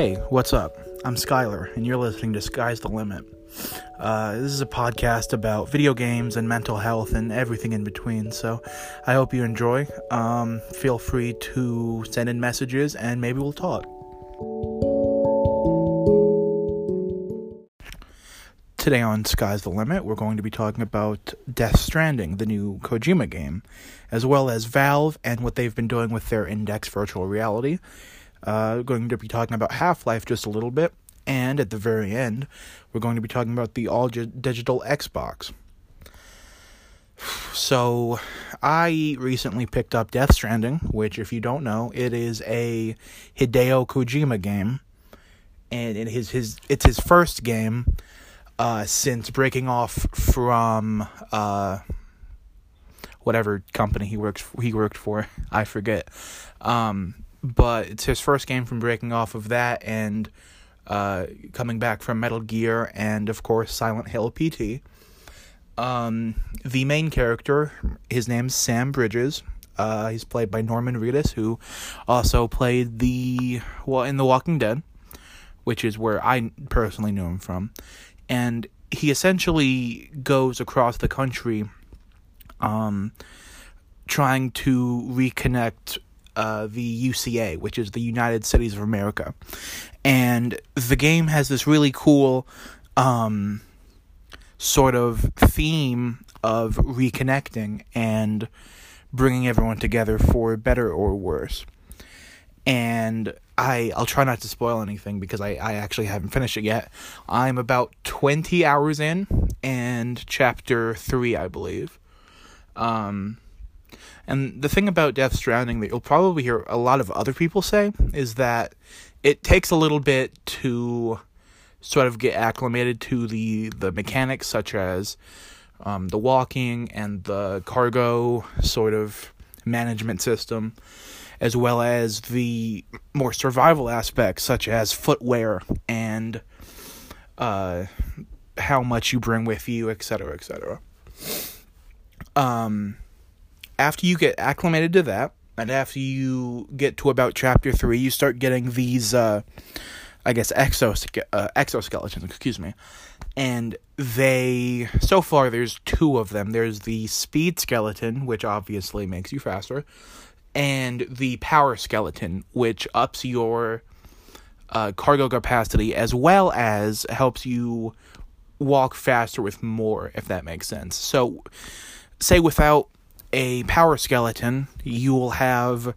Hey, what's up? I'm Skylar, and you're listening to Sky's the Limit. Uh, this is a podcast about video games and mental health and everything in between, so I hope you enjoy. Um, feel free to send in messages, and maybe we'll talk. Today on Sky's the Limit, we're going to be talking about Death Stranding, the new Kojima game, as well as Valve and what they've been doing with their Index virtual reality. Uh, going to be talking about Half Life just a little bit, and at the very end, we're going to be talking about the all digital Xbox. So, I recently picked up Death Stranding, which, if you don't know, it is a Hideo Kojima game, and it is his it's his first game uh, since breaking off from uh, whatever company he works he worked for. I forget. Um, but it's his first game from breaking off of that and uh, coming back from Metal Gear and of course Silent Hill PT. Um, the main character, his name's Sam Bridges. Uh, he's played by Norman Reedus, who also played the well in The Walking Dead, which is where I personally knew him from and he essentially goes across the country um, trying to reconnect uh, the UCA, which is the United Cities of America. And the game has this really cool um, sort of theme of reconnecting and bringing everyone together for better or worse. And I I'll try not to spoil anything because I, I actually haven't finished it yet. I'm about 20 hours in and chapter 3 I believe. Um and the thing about Death Stranding that you'll probably hear a lot of other people say is that it takes a little bit to sort of get acclimated to the the mechanics such as um, the walking and the cargo sort of management system as well as the more survival aspects, such as footwear and uh, how much you bring with you, etc., etc. Um, after you get acclimated to that, and after you get to about chapter three, you start getting these, uh, I guess, exoske- uh, exoskeletons. Excuse me, and they so far there's two of them. There's the speed skeleton, which obviously makes you faster, and the power skeleton, which ups your uh, cargo capacity as well as helps you walk faster with more, if that makes sense. So, say without a power skeleton, you will have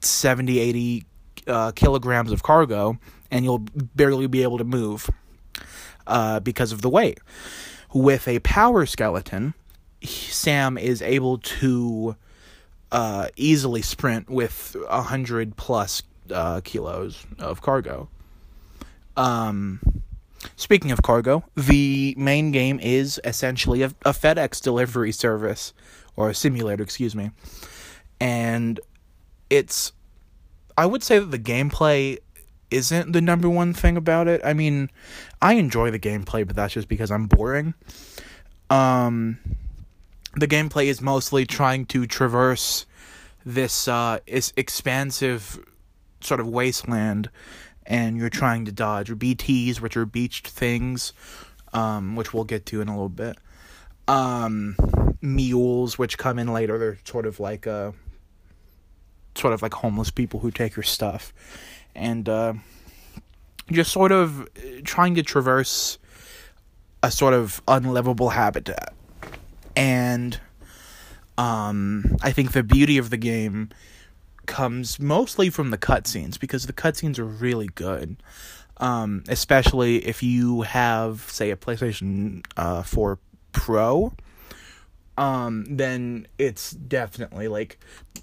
70, 80 uh, kilograms of cargo, and you'll barely be able to move uh, because of the weight. With a power skeleton, Sam is able to uh, easily sprint with a hundred plus uh, kilos of cargo. Um, speaking of cargo, the main game is essentially a, a FedEx delivery service or a simulator, excuse me, and it's. I would say that the gameplay isn't the number one thing about it. I mean, I enjoy the gameplay, but that's just because I'm boring. Um, the gameplay is mostly trying to traverse this uh, is expansive sort of wasteland, and you're trying to dodge BTs, which are beached things, um, which we'll get to in a little bit. Um, mules, which come in later, they're sort of like uh, sort of like homeless people who take your stuff, and uh, just sort of trying to traverse a sort of unlivable habitat, and um, I think the beauty of the game comes mostly from the cutscenes because the cutscenes are really good. Um, especially if you have, say, a PlayStation uh, 4 Pro, um, then it's definitely like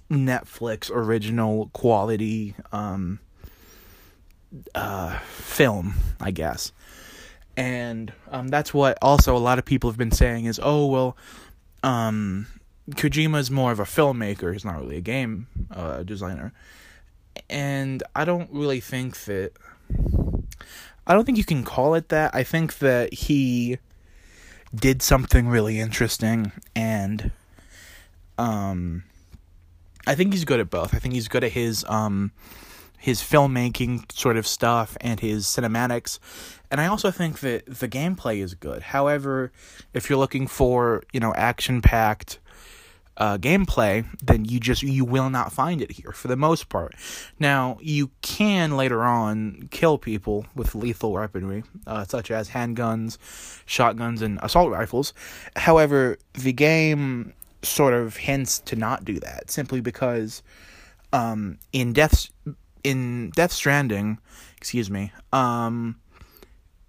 Netflix original quality um, uh, film, I guess. And um, that's what also a lot of people have been saying is, oh well, um, Kojima is more of a filmmaker. He's not really a game uh, designer, and I don't really think that. I don't think you can call it that. I think that he did something really interesting, and um, I think he's good at both. I think he's good at his um his filmmaking sort of stuff and his cinematics. And I also think that the gameplay is good. However, if you're looking for, you know, action packed uh, gameplay, then you just you will not find it here for the most part. Now you can later on kill people with lethal weaponry, uh, such as handguns, shotguns, and assault rifles. However, the game sort of hints to not do that simply because um, in Death in Death Stranding, excuse me, um,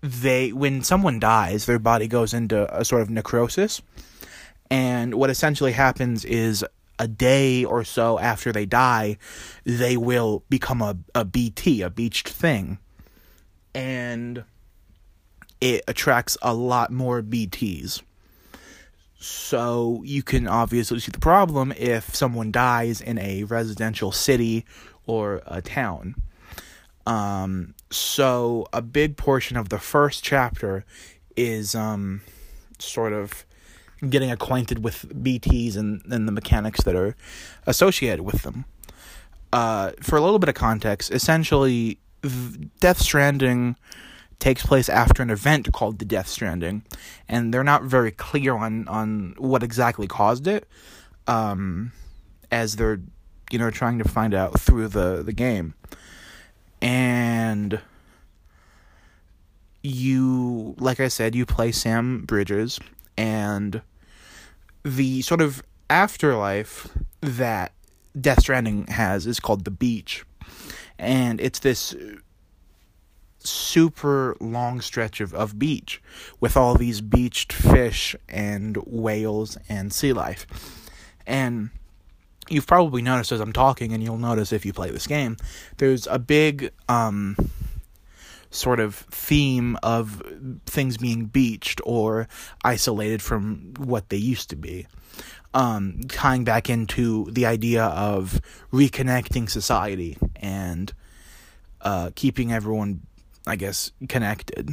they when someone dies, their body goes into a sort of necrosis and what essentially happens is a day or so after they die, they will become a, a BT, a beached thing. And it attracts a lot more BTs. So you can obviously see the problem if someone dies in a residential city or a town. Um, so a big portion of the first chapter is um, sort of getting acquainted with BTs and, and the mechanics that are associated with them. Uh, for a little bit of context, essentially, Death Stranding takes place after an event called the Death Stranding, and they're not very clear on on what exactly caused it, um, as they're you know trying to find out through the the game, and you like I said, you play Sam Bridges, and the sort of afterlife that Death Stranding has is called the beach. And it's this super long stretch of, of beach with all these beached fish and whales and sea life. And you've probably noticed as I'm talking, and you'll notice if you play this game, there's a big um, sort of theme of things being beached or isolated from what they used to be. Um, tying back into the idea of reconnecting society and uh, keeping everyone, I guess, connected.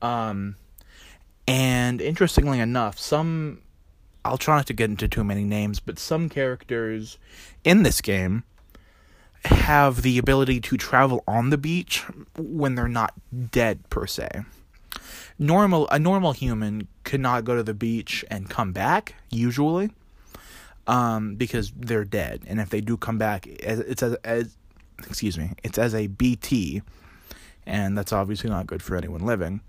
Um, and interestingly enough, some I'll try not to get into too many names, but some characters in this game have the ability to travel on the beach when they're not dead per se. Normal a normal human could not go to the beach and come back usually, um, because they're dead. And if they do come back, it's as, as excuse me, it's as a BT, and that's obviously not good for anyone living.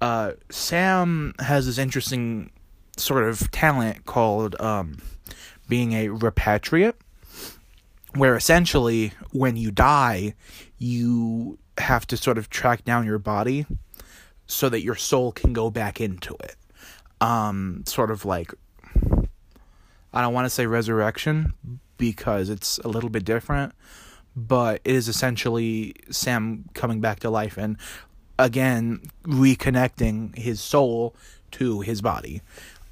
Uh, Sam has this interesting sort of talent called um, being a repatriate where essentially when you die, you have to sort of track down your body so that your soul can go back into it. Um, sort of like, I don't want to say resurrection because it's a little bit different, but it is essentially Sam coming back to life and again reconnecting his soul to his body.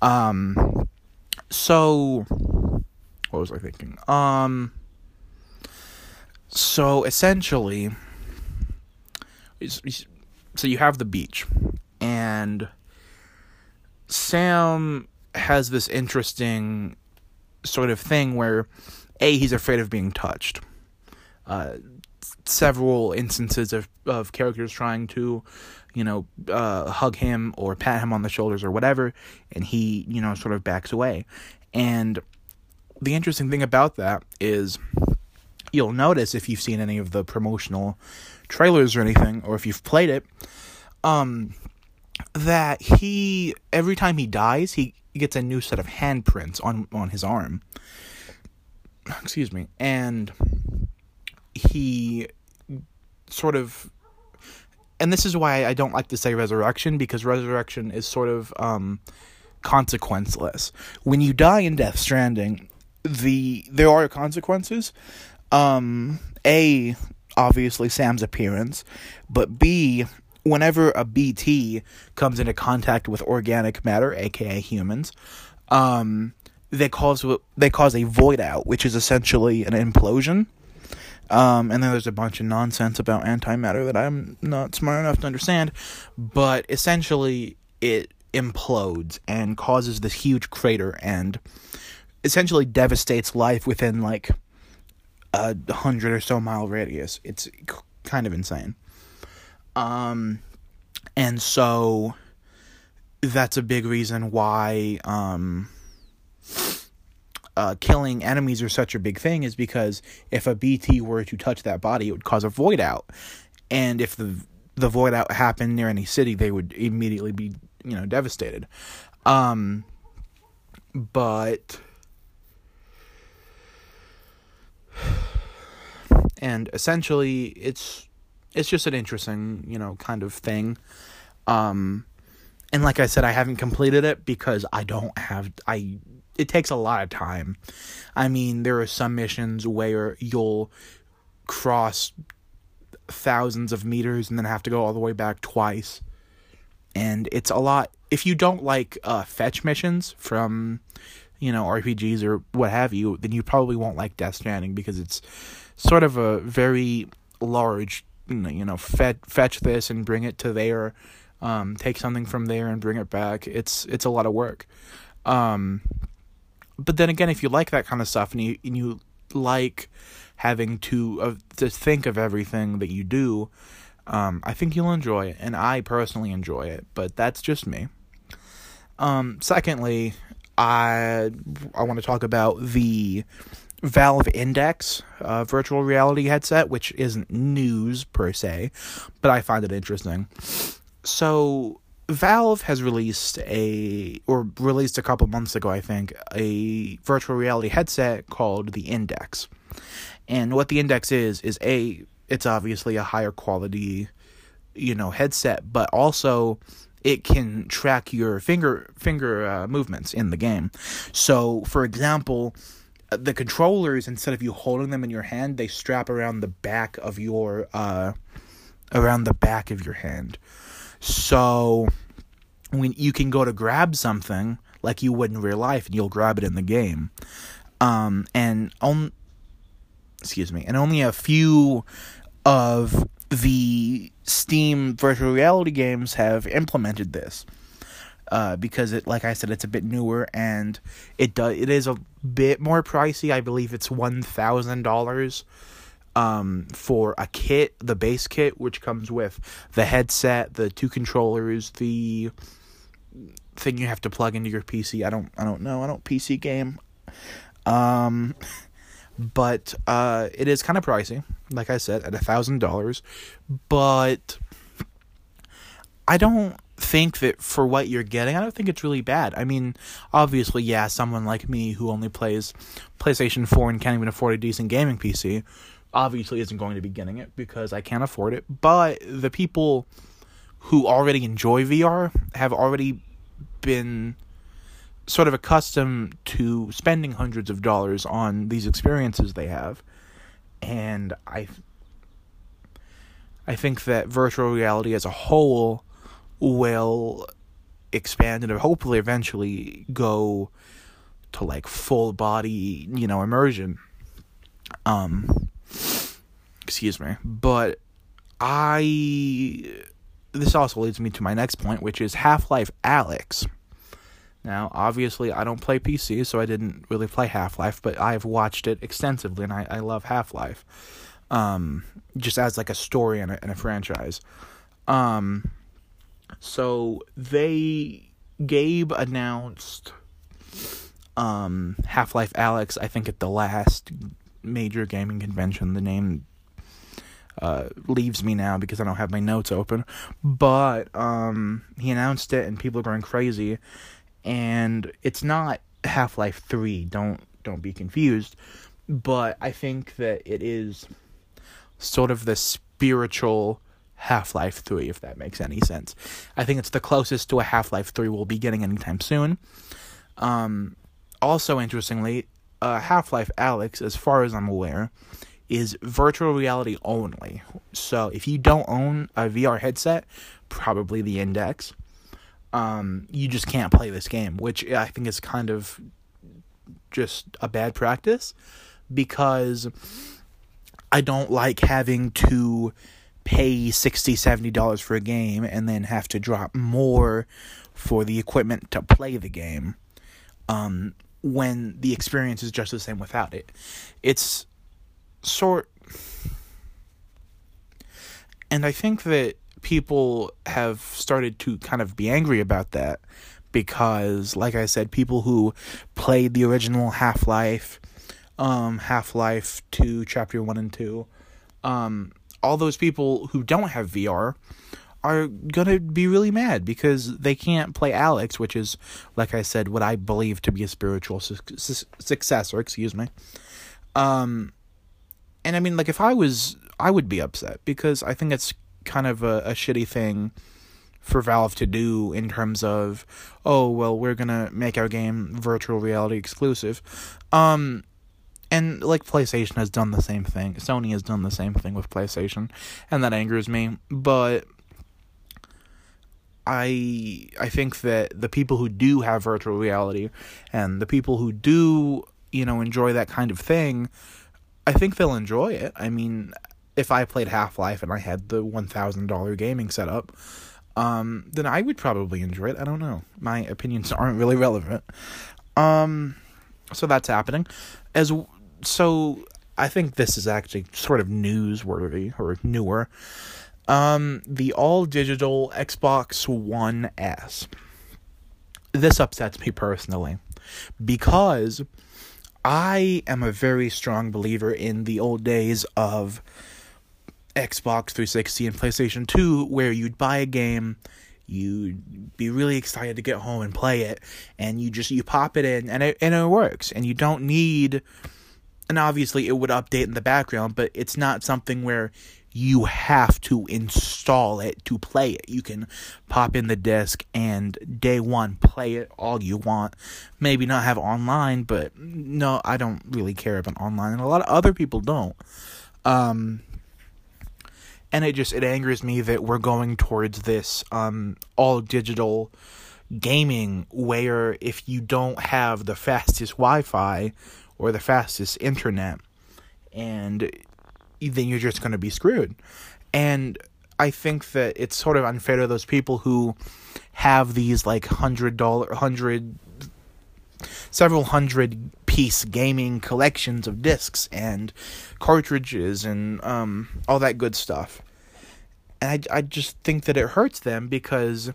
Um, so, what was I thinking? Um, so essentially, so you have the beach, and Sam has this interesting sort of thing where, a, he's afraid of being touched. Uh, several instances of of characters trying to, you know, uh, hug him or pat him on the shoulders or whatever, and he, you know, sort of backs away. And the interesting thing about that is you'll notice if you've seen any of the promotional trailers or anything, or if you've played it, um, that he every time he dies, he gets a new set of handprints on on his arm. Excuse me, and he sort of and this is why I don't like to say resurrection because resurrection is sort of um, consequenceless. When you die in Death Stranding, the there are consequences, um, A, obviously Sam's appearance, but B, whenever a BT comes into contact with organic matter, aka humans, um, they cause they cause a void out, which is essentially an implosion. Um, and then there's a bunch of nonsense about antimatter that I'm not smart enough to understand, but essentially it implodes and causes this huge crater and essentially devastates life within like a hundred or so mile radius. It's kind of insane. Um, and so that's a big reason why um, uh, killing enemies are such a big thing is because if a BT were to touch that body, it would cause a void out, and if the the void out happened near any city, they would immediately be you know devastated. Um, but and essentially it's it's just an interesting you know kind of thing. Um and like i said i haven't completed it because i don't have i it takes a lot of time. I mean there are some missions where you'll cross thousands of meters and then have to go all the way back twice. And it's a lot if you don't like uh, fetch missions from you know RPGs or what have you, then you probably won't like Death Stranding because it's sort of a very large you know fetch fetch this and bring it to there, um, take something from there and bring it back. It's it's a lot of work. Um, but then again, if you like that kind of stuff and you and you like having to uh, to think of everything that you do, um, I think you'll enjoy it, and I personally enjoy it. But that's just me. Um, secondly, I I want to talk about the Valve Index uh, virtual reality headset, which isn't news per se, but I find it interesting. So Valve has released a or released a couple months ago, I think, a virtual reality headset called the Index. And what the Index is is a it's obviously a higher quality, you know, headset, but also it can track your finger finger uh, movements in the game. So, for example, uh, the controllers instead of you holding them in your hand, they strap around the back of your uh, around the back of your hand. So, when you can go to grab something like you would in real life, and you'll grab it in the game. Um, and on, excuse me, and only a few of the Steam virtual reality games have implemented this. Uh, because it, like I said, it's a bit newer and it does it is a bit more pricey. I believe it's one thousand dollars um, for a kit, the base kit, which comes with the headset, the two controllers, the thing you have to plug into your PC. I don't I don't know. I don't PC game. Um, but uh, it is kind of pricey, like I said, at a thousand dollars. But I don't think that for what you're getting, I don't think it's really bad. I mean, obviously, yeah, someone like me who only plays PlayStation 4 and can't even afford a decent gaming PC obviously isn't going to be getting it because I can't afford it. But the people who already enjoy VR have already been sort of accustomed to spending hundreds of dollars on these experiences they have. And i i think that virtual reality as a whole will expand and hopefully eventually go to like full body you know immersion. Um excuse me. But i this also leads me to my next point which is half-life alyx now, obviously, I don't play PC, so I didn't really play Half Life, but I've watched it extensively, and I, I love Half Life. Um, just as like a story and a, and a franchise. Um, so they Gabe announced um, Half Life Alyx, I think, at the last major gaming convention. The name uh, leaves me now because I don't have my notes open. But um, he announced it, and people are going crazy and it's not Half-Life 3, don't don't be confused, but I think that it is sort of the spiritual Half-Life 3 if that makes any sense. I think it's the closest to a Half-Life 3 we'll be getting anytime soon. Um also interestingly, uh, Half-Life Alyx as far as I'm aware is virtual reality only. So if you don't own a VR headset, probably the Index um, you just can't play this game, which I think is kind of just a bad practice because I don't like having to pay 60 70 dollars for a game and then have to drop more for the equipment to play the game um, when the experience is just the same without it. It's sort and I think that people have started to kind of be angry about that because like I said people who played the original Half-Life um Half-Life 2 chapter 1 and 2 um all those people who don't have VR are gonna be really mad because they can't play Alyx, which is, like I said, what I believe to be a spiritual su- su- successor. Excuse me. Um, and I mean, like, if I was, I would be upset because I think it's kind of a, a shitty thing for Valve to do in terms of, oh well, we're gonna make our game virtual reality exclusive. Um, and like PlayStation has done the same thing. Sony has done the same thing with PlayStation, and that angers me. But I I think that the people who do have virtual reality and the people who do, you know, enjoy that kind of thing, I think they'll enjoy it. I mean, if I played Half-Life and I had the $1000 gaming setup, um then I would probably enjoy it. I don't know. My opinions aren't really relevant. Um so that's happening. As so I think this is actually sort of newsworthy or newer um, the all digital Xbox One S. This upsets me personally because I am a very strong believer in the old days of Xbox 360 and PlayStation 2 where you'd buy a game you'd be really excited to get home and play it and you just you pop it in and it and it works and you don't need and obviously it would update in the background but it's not something where you have to install it to play it. You can pop in the disc and day one play it all you want. Maybe not have online, but no, I don't really care about online, and a lot of other people don't. Um, and it just it angers me that we're going towards this um all digital gaming where if you don't have the fastest Wi-Fi or the fastest internet and then you're just going to be screwed. And I think that it's sort of unfair to those people who have these like hundred dollar, hundred, several hundred piece gaming collections of discs and cartridges and um, all that good stuff. And I, I just think that it hurts them because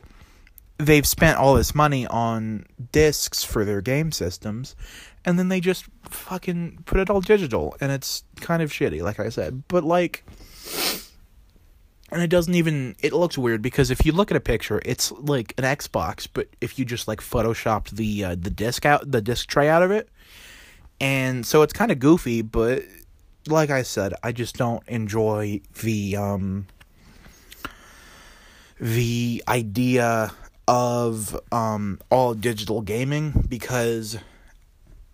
they've spent all this money on discs for their game systems and then they just fucking put it all digital and it's kind of shitty like i said but like and it doesn't even it looks weird because if you look at a picture it's like an xbox but if you just like photoshopped the uh, the disc out the disc tray out of it and so it's kind of goofy but like i said i just don't enjoy the um the idea of um all digital gaming because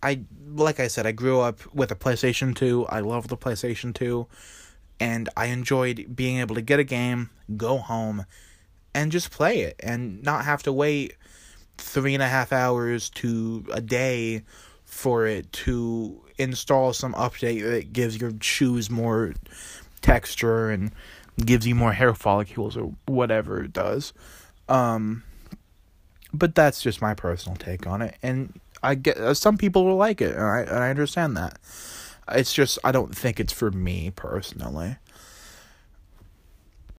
I like I said, I grew up with a PlayStation 2. I love the PlayStation 2. And I enjoyed being able to get a game, go home, and just play it and not have to wait three and a half hours to a day for it to install some update that gives your shoes more texture and gives you more hair follicles or whatever it does. Um, but that's just my personal take on it. And I get some people will like it, and I and I understand that. It's just I don't think it's for me personally.